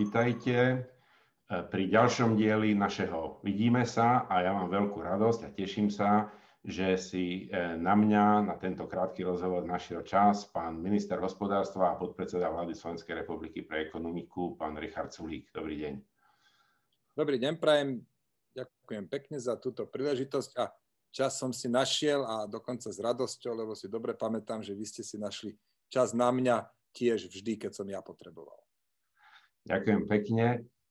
Vítajte e, pri ďalšom dieli našeho Vidíme sa a ja mám veľkú radosť a teším sa, že si e, na mňa, na tento krátky rozhovor našiel čas pán minister hospodárstva a podpredseda vlády Slovenskej republiky pre ekonomiku, pán Richard Sulík. Dobrý deň. Dobrý deň, prajem. Ďakujem pekne za túto príležitosť a čas som si našiel a dokonca s radosťou, lebo si dobre pamätám, že vy ste si našli čas na mňa tiež vždy, keď som ja potreboval. Ďakujem pekne.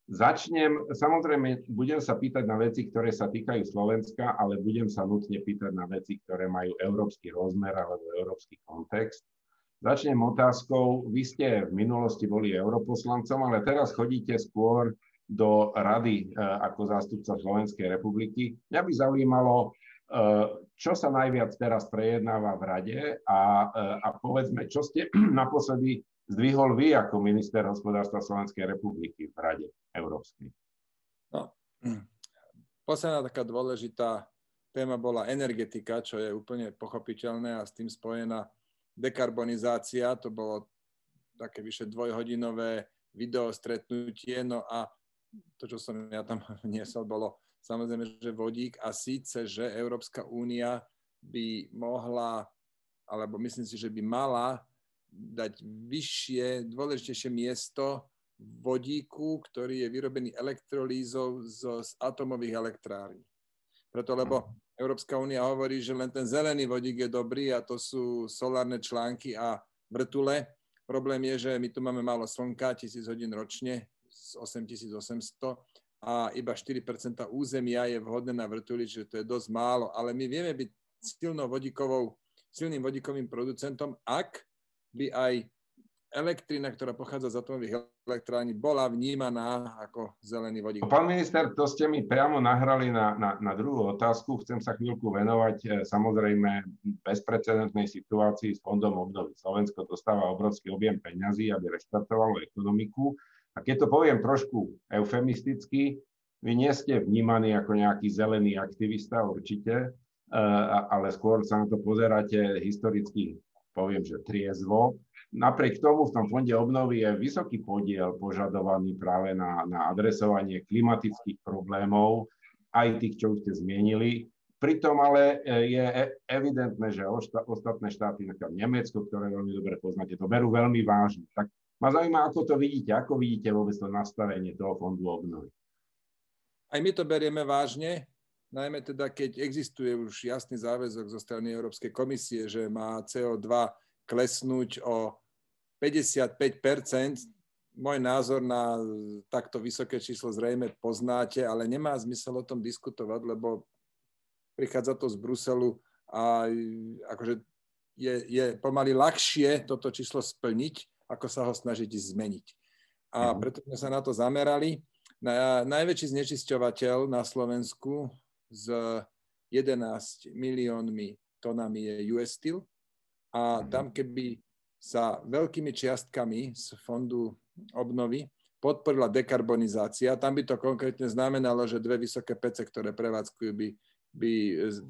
Začnem, samozrejme, budem sa pýtať na veci, ktoré sa týkajú Slovenska, ale budem sa nutne pýtať na veci, ktoré majú európsky rozmer alebo európsky kontext. Začnem otázkou, vy ste v minulosti boli europoslancom, ale teraz chodíte skôr do rady e, ako zástupca Slovenskej republiky. Mňa by zaujímalo, e, čo sa najviac teraz prejednáva v rade a, e, a povedzme, čo ste naposledy zdvihol vy ako minister hospodárstva Slovenskej republiky v Rade Európskej? No, posledná taká dôležitá téma bola energetika, čo je úplne pochopiteľné a s tým spojená dekarbonizácia. To bolo také vyše dvojhodinové video stretnutie. No a to, čo som ja tam niesol, bolo samozrejme, že vodík a síce, že Európska únia by mohla, alebo myslím si, že by mala dať vyššie, dôležitejšie miesto vodíku, ktorý je vyrobený elektrolízou z, z atomových elektrární. Preto, lebo Európska únia hovorí, že len ten zelený vodík je dobrý a to sú solárne články a vrtule. Problém je, že my tu máme málo slnka, 1000 hodín ročne z 8800 a iba 4% územia je vhodné na vrtuli, čiže to je dosť málo. Ale my vieme byť silnou vodíkovou, silným vodíkovým producentom, ak by aj elektrina, ktorá pochádza z atomových elektrární, bola vnímaná ako zelený vodík. Pán minister, to ste mi priamo nahrali na, na, na druhú otázku. Chcem sa chvíľku venovať e, samozrejme bezprecedentnej situácii s Fondom obnovy. Slovensko dostáva obrovský objem peňazí, aby reštartovalo ekonomiku. A keď to poviem trošku eufemisticky, vy nie ste vnímaní ako nejaký zelený aktivista určite, e, ale skôr sa na to pozeráte historicky poviem, že triezvo. Napriek tomu v tom fonde obnovy je vysoký podiel požadovaný práve na, na adresovanie klimatických problémov, aj tých, čo už ste zmienili. Pritom ale e, je e, evidentné, že ostatné štáty, napríklad Nemecko, ktoré veľmi dobre poznáte, to berú veľmi vážne. Tak ma zaujíma, ako to vidíte, ako vidíte vôbec to nastavenie toho fondu obnovy. Aj my to berieme vážne najmä teda keď existuje už jasný záväzok zo strany Európskej komisie, že má CO2 klesnúť o 55% môj názor na takto vysoké číslo zrejme poznáte, ale nemá zmysel o tom diskutovať, lebo prichádza to z Bruselu a akože je, je pomaly ľahšie toto číslo splniť, ako sa ho snažiť zmeniť. A mhm. preto sme sa na to zamerali. Na, najväčší znečisťovateľ na Slovensku s 11 miliónmi tonami je US Steel a mhm. tam keby sa veľkými čiastkami z fondu obnovy podporila dekarbonizácia, tam by to konkrétne znamenalo, že dve vysoké pece, ktoré prevádzkujú, by, by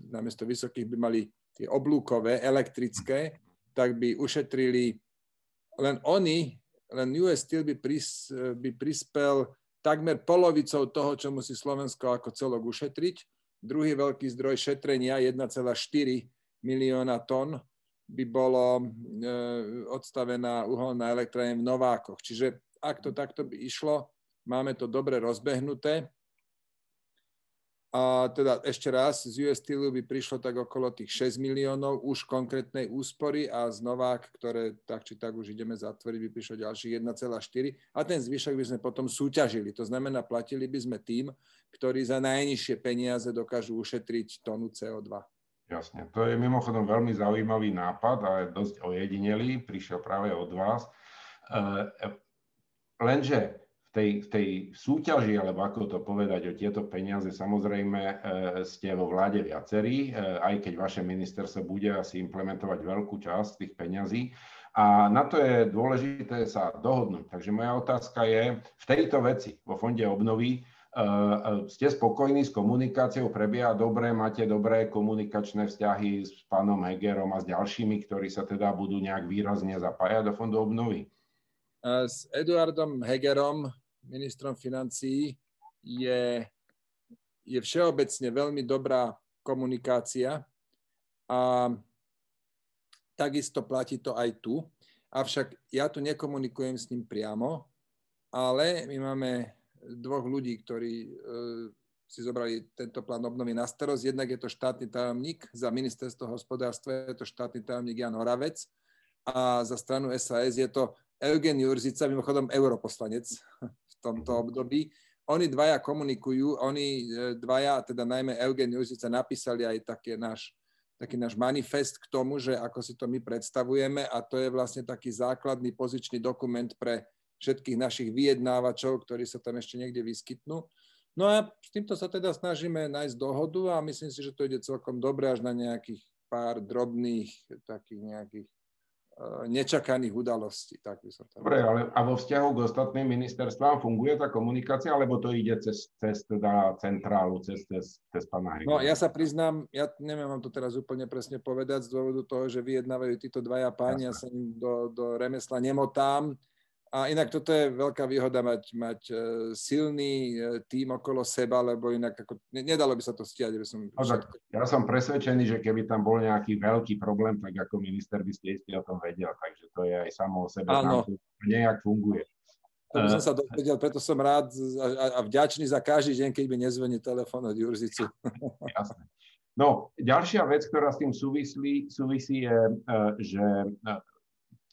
namiesto vysokých by mali tie oblúkové, elektrické, tak by ušetrili len oni, len US Steel by, pris, by prispel takmer polovicou toho, čo musí Slovensko ako celok ušetriť Druhý veľký zdroj šetrenia, 1,4 milióna tón, by bolo e, odstavená uholná elektrárne v Novákoch. Čiže ak to takto by išlo, máme to dobre rozbehnuté. A teda ešte raz, z US Steelu by prišlo tak okolo tých 6 miliónov už konkrétnej úspory a z Novák, ktoré tak či tak už ideme zatvoriť, by prišlo ďalších 1,4 a ten zvyšok by sme potom súťažili. To znamená, platili by sme tým, ktorí za najnižšie peniaze dokážu ušetriť tonu CO2. Jasne, to je mimochodom veľmi zaujímavý nápad a je dosť ojedinelý, prišiel práve od vás. E, lenže v tej, tej súťaži, alebo ako to povedať, o tieto peniaze, samozrejme e, ste vo vláde viacerí, e, aj keď vaše ministerstvo bude asi implementovať veľkú časť tých peňazí. A na to je dôležité sa dohodnúť. Takže moja otázka je, v tejto veci vo Fonde obnovy, e, ste spokojní s komunikáciou, prebieha dobre, máte dobré komunikačné vzťahy s pánom Hegerom a s ďalšími, ktorí sa teda budú nejak výrazne zapájať do Fondu obnovy? S Eduardom Hegerom ministrom financií je, je všeobecne veľmi dobrá komunikácia a takisto platí to aj tu. Avšak ja tu nekomunikujem s ním priamo, ale my máme dvoch ľudí, ktorí e, si zobrali tento plán obnovy na starosť. Jednak je to štátny tajomník za ministerstvo hospodárstva, je to štátny tajomník Jan Horavec a za stranu SAS je to Eugen Jurzica, mimochodom europoslanec v tomto období. Oni dvaja komunikujú, oni e, dvaja, teda najmä Eugen Jurzica, napísali aj také náš, taký náš manifest k tomu, že ako si to my predstavujeme a to je vlastne taký základný pozičný dokument pre všetkých našich vyjednávačov, ktorí sa tam ešte niekde vyskytnú. No a s týmto sa teda snažíme nájsť dohodu a myslím si, že to ide celkom dobre až na nejakých pár drobných takých nejakých nečakaných udalostí. Tak by som to Dobre, ale a vo vzťahu k ostatným ministerstvám funguje tá komunikácia, alebo to ide cez, cez teda centrálu, cez, cez, cez pána No ja sa priznám, ja neviem vám to teraz úplne presne povedať z dôvodu toho, že vyjednávajú títo dvaja páni, ja sa im do, do remesla nemotám, a inak toto je veľká výhoda mať, mať e, silný e, tým okolo seba, lebo inak ako, nedalo by sa to stiať. By som všetko... Ja som presvedčený, že keby tam bol nejaký veľký problém, tak ako minister by ste istý o tom vedel. Takže to je aj samo o sebe. Áno. Tam nejak funguje. To by som e, sa dozvedel, preto som rád a, a vďačný za každý deň, keď mi nezvení telefón od Jurzicu. Jasné. No, ďalšia vec, ktorá s tým súvislí, súvisí je, že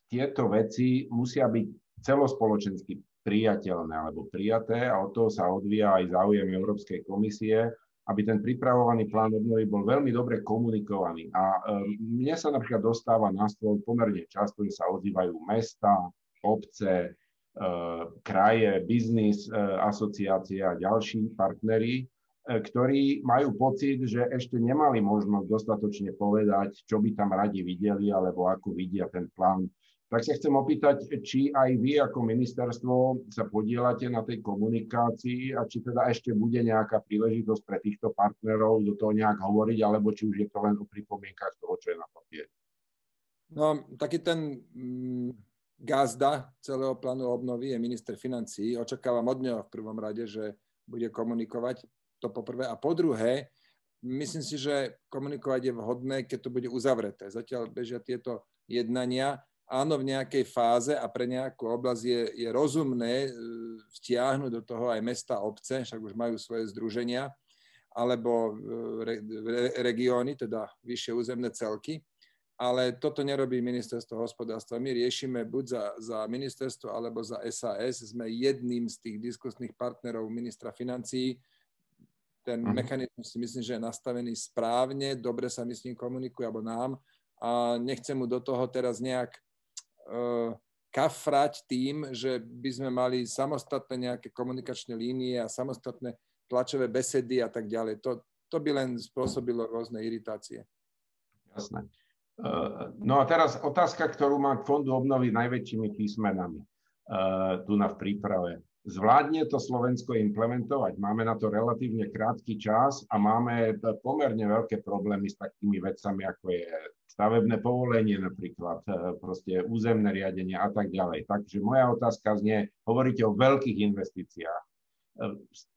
tieto veci musia byť celospoločensky priateľné alebo prijaté a od toho sa odvíja aj záujem Európskej komisie, aby ten pripravovaný plán obnovy bol veľmi dobre komunikovaný. A e, mne sa napríklad dostáva na stôl pomerne často, že sa ozývajú mesta, obce, e, kraje, biznis, e, asociácie a ďalší partneri, ktorí majú pocit, že ešte nemali možnosť dostatočne povedať, čo by tam radi videli alebo ako vidia ten plán tak sa chcem opýtať, či aj vy ako ministerstvo sa podielate na tej komunikácii a či teda ešte bude nejaká príležitosť pre týchto partnerov do toho nejak hovoriť, alebo či už je to len o pripomienkach toho, čo je na papieri. No, taký ten mm, gazda celého plánu obnovy je minister financí. Očakávam od neho v prvom rade, že bude komunikovať to po prvé. A po druhé, myslím si, že komunikovať je vhodné, keď to bude uzavreté. Zatiaľ bežia tieto jednania áno, v nejakej fáze a pre nejakú oblasť je, je rozumné e, vtiahnuť do toho aj mesta, obce, však už majú svoje združenia, alebo e, re, re, regióny, teda vyššie územné celky. Ale toto nerobí ministerstvo hospodárstva. My riešime buď za, za ministerstvo alebo za SAS. Sme jedným z tých diskusných partnerov ministra financií. Ten uh-huh. mechanizmus si myslím, že je nastavený správne, dobre sa my s ním komunikuje, alebo nám. A nechcem mu do toho teraz nejak kafrať tým, že by sme mali samostatné nejaké komunikačné línie a samostatné tlačové besedy a tak ďalej. To, to by len spôsobilo rôzne iritácie. Jasné. Eh, no a teraz otázka, ktorú má k fondu obnovy najväčšími písmenami eh, tu na v príprave. Zvládne to Slovensko implementovať? Máme na to relatívne krátky čas a máme pomerne veľké problémy s takými vecami, ako je stavebné povolenie napríklad, e, proste územné riadenie a tak ďalej. Takže moja otázka znie, hovoríte o veľkých investíciách, e,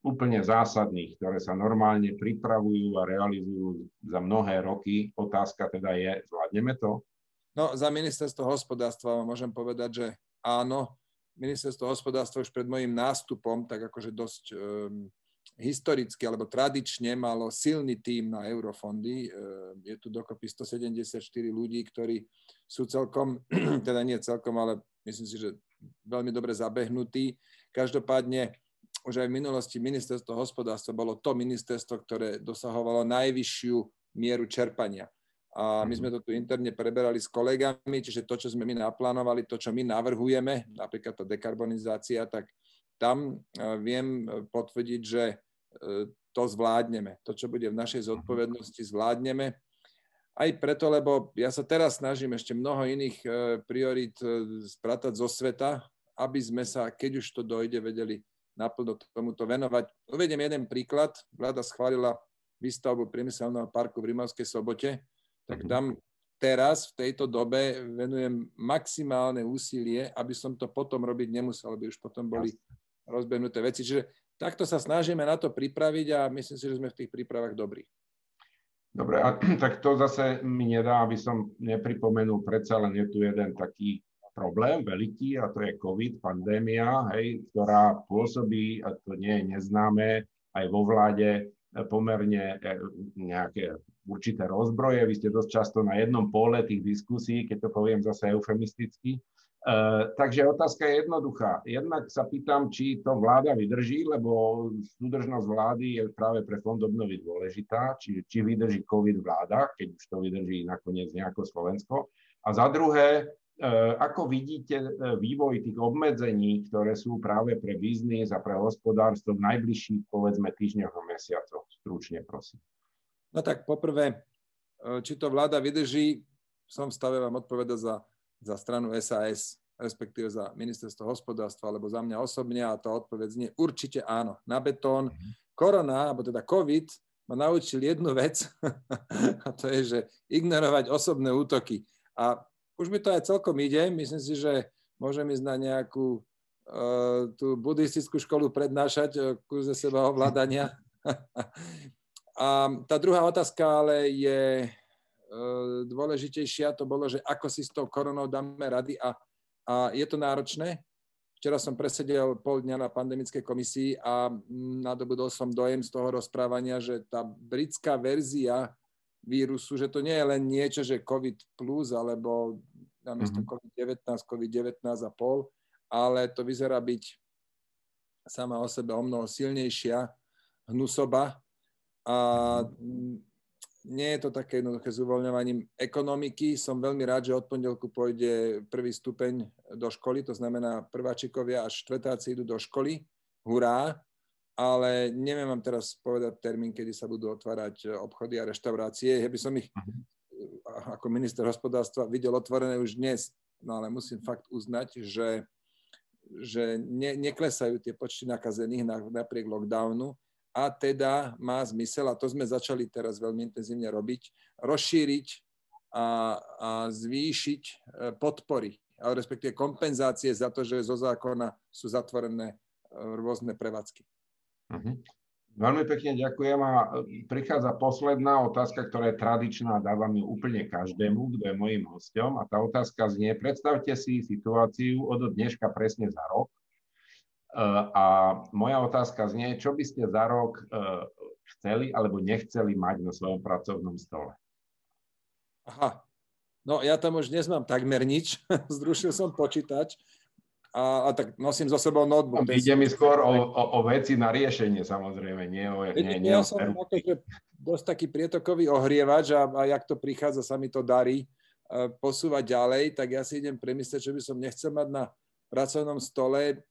úplne zásadných, ktoré sa normálne pripravujú a realizujú za mnohé roky. Otázka teda je, zvládneme to? No, za ministerstvo hospodárstva môžem povedať, že áno. Ministerstvo hospodárstva už pred mojim nástupom, tak akože dosť um, historicky alebo tradične malo silný tím na eurofondy. Eh, je tu dokopy 174 ľudí, ktorí sú celkom, teda nie celkom, ale myslím si, že veľmi dobre zabehnutí. Každopádne už aj v minulosti ministerstvo hospodárstva bolo to ministerstvo, ktoré dosahovalo najvyššiu mieru čerpania. A my sme to tu interne preberali s kolegami, čiže to, čo sme my naplánovali, to, čo my navrhujeme, napríklad tá dekarbonizácia, tak tam eh, viem potvrdiť, že E, to zvládneme. To, čo bude v našej zodpovednosti, zvládneme. Aj preto, lebo ja sa teraz snažím ešte mnoho iných e, priorit e, spratať zo sveta, aby sme sa, keď už to dojde, vedeli naplno tomuto venovať. Uvediem jeden príklad. Vláda schválila výstavbu priemyselného parku v Rimavskej sobote, tak mhm. tam teraz, v tejto dobe, venujem maximálne úsilie, aby som to potom robiť nemusel, aby už potom boli rozbehnuté veci. Čiže takto sa snažíme na to pripraviť a myslím si, že sme v tých prípravách dobrí. Dobre, a tak to zase mi nedá, aby som nepripomenul, predsa len je tu jeden taký problém veľký a to je COVID, pandémia, hej, ktorá pôsobí, a to nie je neznáme, aj vo vláde pomerne e, nejaké určité rozbroje. Vy ste dosť často na jednom pole tých diskusí, keď to poviem zase eufemisticky. Uh, takže otázka je jednoduchá. Jednak sa pýtam, či to vláda vydrží, lebo súdržnosť vlády je práve pre fond obnovy dôležitá, či, či vydrží COVID vláda, keď už to vydrží nakoniec nejako Slovensko. A za druhé, uh, ako vidíte uh, vývoj tých obmedzení, ktoré sú práve pre biznis a pre hospodárstvo v najbližších, povedzme, týždňoch a mesiacoch? Stručne, prosím. No tak poprvé, či to vláda vydrží, som v stave vám odpovedať za za stranu SAS, respektíve za ministerstvo hospodárstva, alebo za mňa osobne a to odpoveď znie určite áno. Na betón. Mhm. Korona, alebo teda COVID, ma naučil jednu vec a to je, že ignorovať osobné útoky. A už mi to aj celkom ide. Myslím si, že môžem ísť na nejakú uh, tú buddhistickú školu prednášať uh, kurze seba ovládania. a tá druhá otázka ale je Eh, dôležitejšia to bolo, že ako si s tou koronou dáme rady a, a je to náročné. Včera som presedel pol dňa na pandemickej komisii a nadobudol som dojem z toho rozprávania, že tá britská verzia vírusu, že to nie je len niečo, že COVID plus alebo namiesto mm-hmm. COVID-19, COVID-19 a pol, ale to vyzerá byť sama o sebe o mnoho silnejšia hnusoba a nie je to také jednoduché s uvoľňovaním ekonomiky. Som veľmi rád, že od pondelku pôjde prvý stupeň do školy, to znamená prváčikovia a štvrtáci idú do školy. Hurá! Ale neviem vám teraz povedať termín, kedy sa budú otvárať obchody a reštaurácie. Ja by som ich mhm. ako minister hospodárstva videl otvorené už dnes, no ale musím fakt uznať, že, že ne, neklesajú tie počty nakazených napriek lockdownu a teda má zmysel, a to sme začali teraz veľmi intenzívne robiť, rozšíriť a, a zvýšiť e, podpory, ale respektíve kompenzácie za to, že zo zákona sú zatvorené e, rôzne prevádzky. Uh-huh. Veľmi pekne ďakujem a e, prichádza posledná otázka, ktorá je tradičná dávam ju úplne každému, kto je mojim hostom a tá otázka znie, predstavte si situáciu od dneška presne za rok, Eh, a moja otázka znie, čo by ste za rok eh, chceli alebo nechceli mať na svojom pracovnom stole? Aha, no ja tam už dnes takmer nič. Zrušil som počítač a, a tak nosím so sebou notebook. Ide mi skôr o, o, o veci na riešenie, samozrejme, nie o... Nie, nie ja som že dosť taký prietokový ohrievač a, a jak to prichádza, sa mi to darí uh, posúvať ďalej, tak ja si idem premyslieť, čo by som nechcel mať na pracovnom stole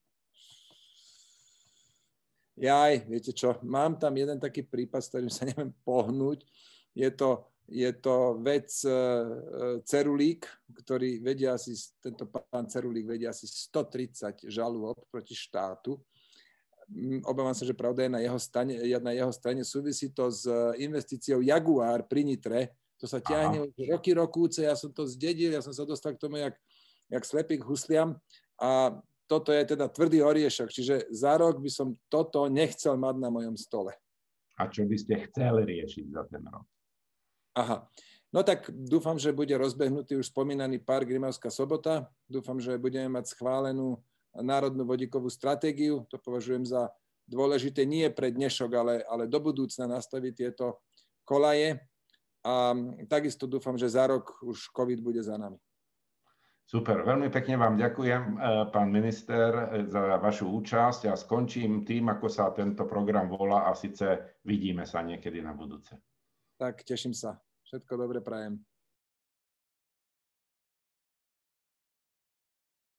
jaj, viete čo, mám tam jeden taký prípad, s ktorým sa neviem pohnúť. Je to, je to vec uh, Cerulík, ktorý vedia asi, tento pán Cerulík vedia asi 130 žalôb proti štátu. Obávam sa, že pravda je na jeho, stane, na jeho strane. Súvisí to s investíciou Jaguar pri Nitre. To sa ťahne už roky, rokúce. Ja som to zdedil, ja som sa dostal k tomu, jak, jak slepý k husliam. A toto je teda tvrdý oriešok, čiže za rok by som toto nechcel mať na mojom stole. A čo by ste chceli riešiť za ten rok? Aha. No tak dúfam, že bude rozbehnutý už spomínaný park Rimavská sobota. Dúfam, že budeme mať schválenú národnú vodíkovú stratégiu. To považujem za dôležité nie pre dnešok, ale, ale do budúcna nastaviť tieto kolaje. A takisto dúfam, že za rok už COVID bude za nami. Super, veľmi pekne vám ďakujem, eh, pán minister, eh, za vašu účasť a skončím tým, ako sa tento program volá a síce vidíme sa niekedy na budúce. Tak, teším sa. Všetko dobre prajem.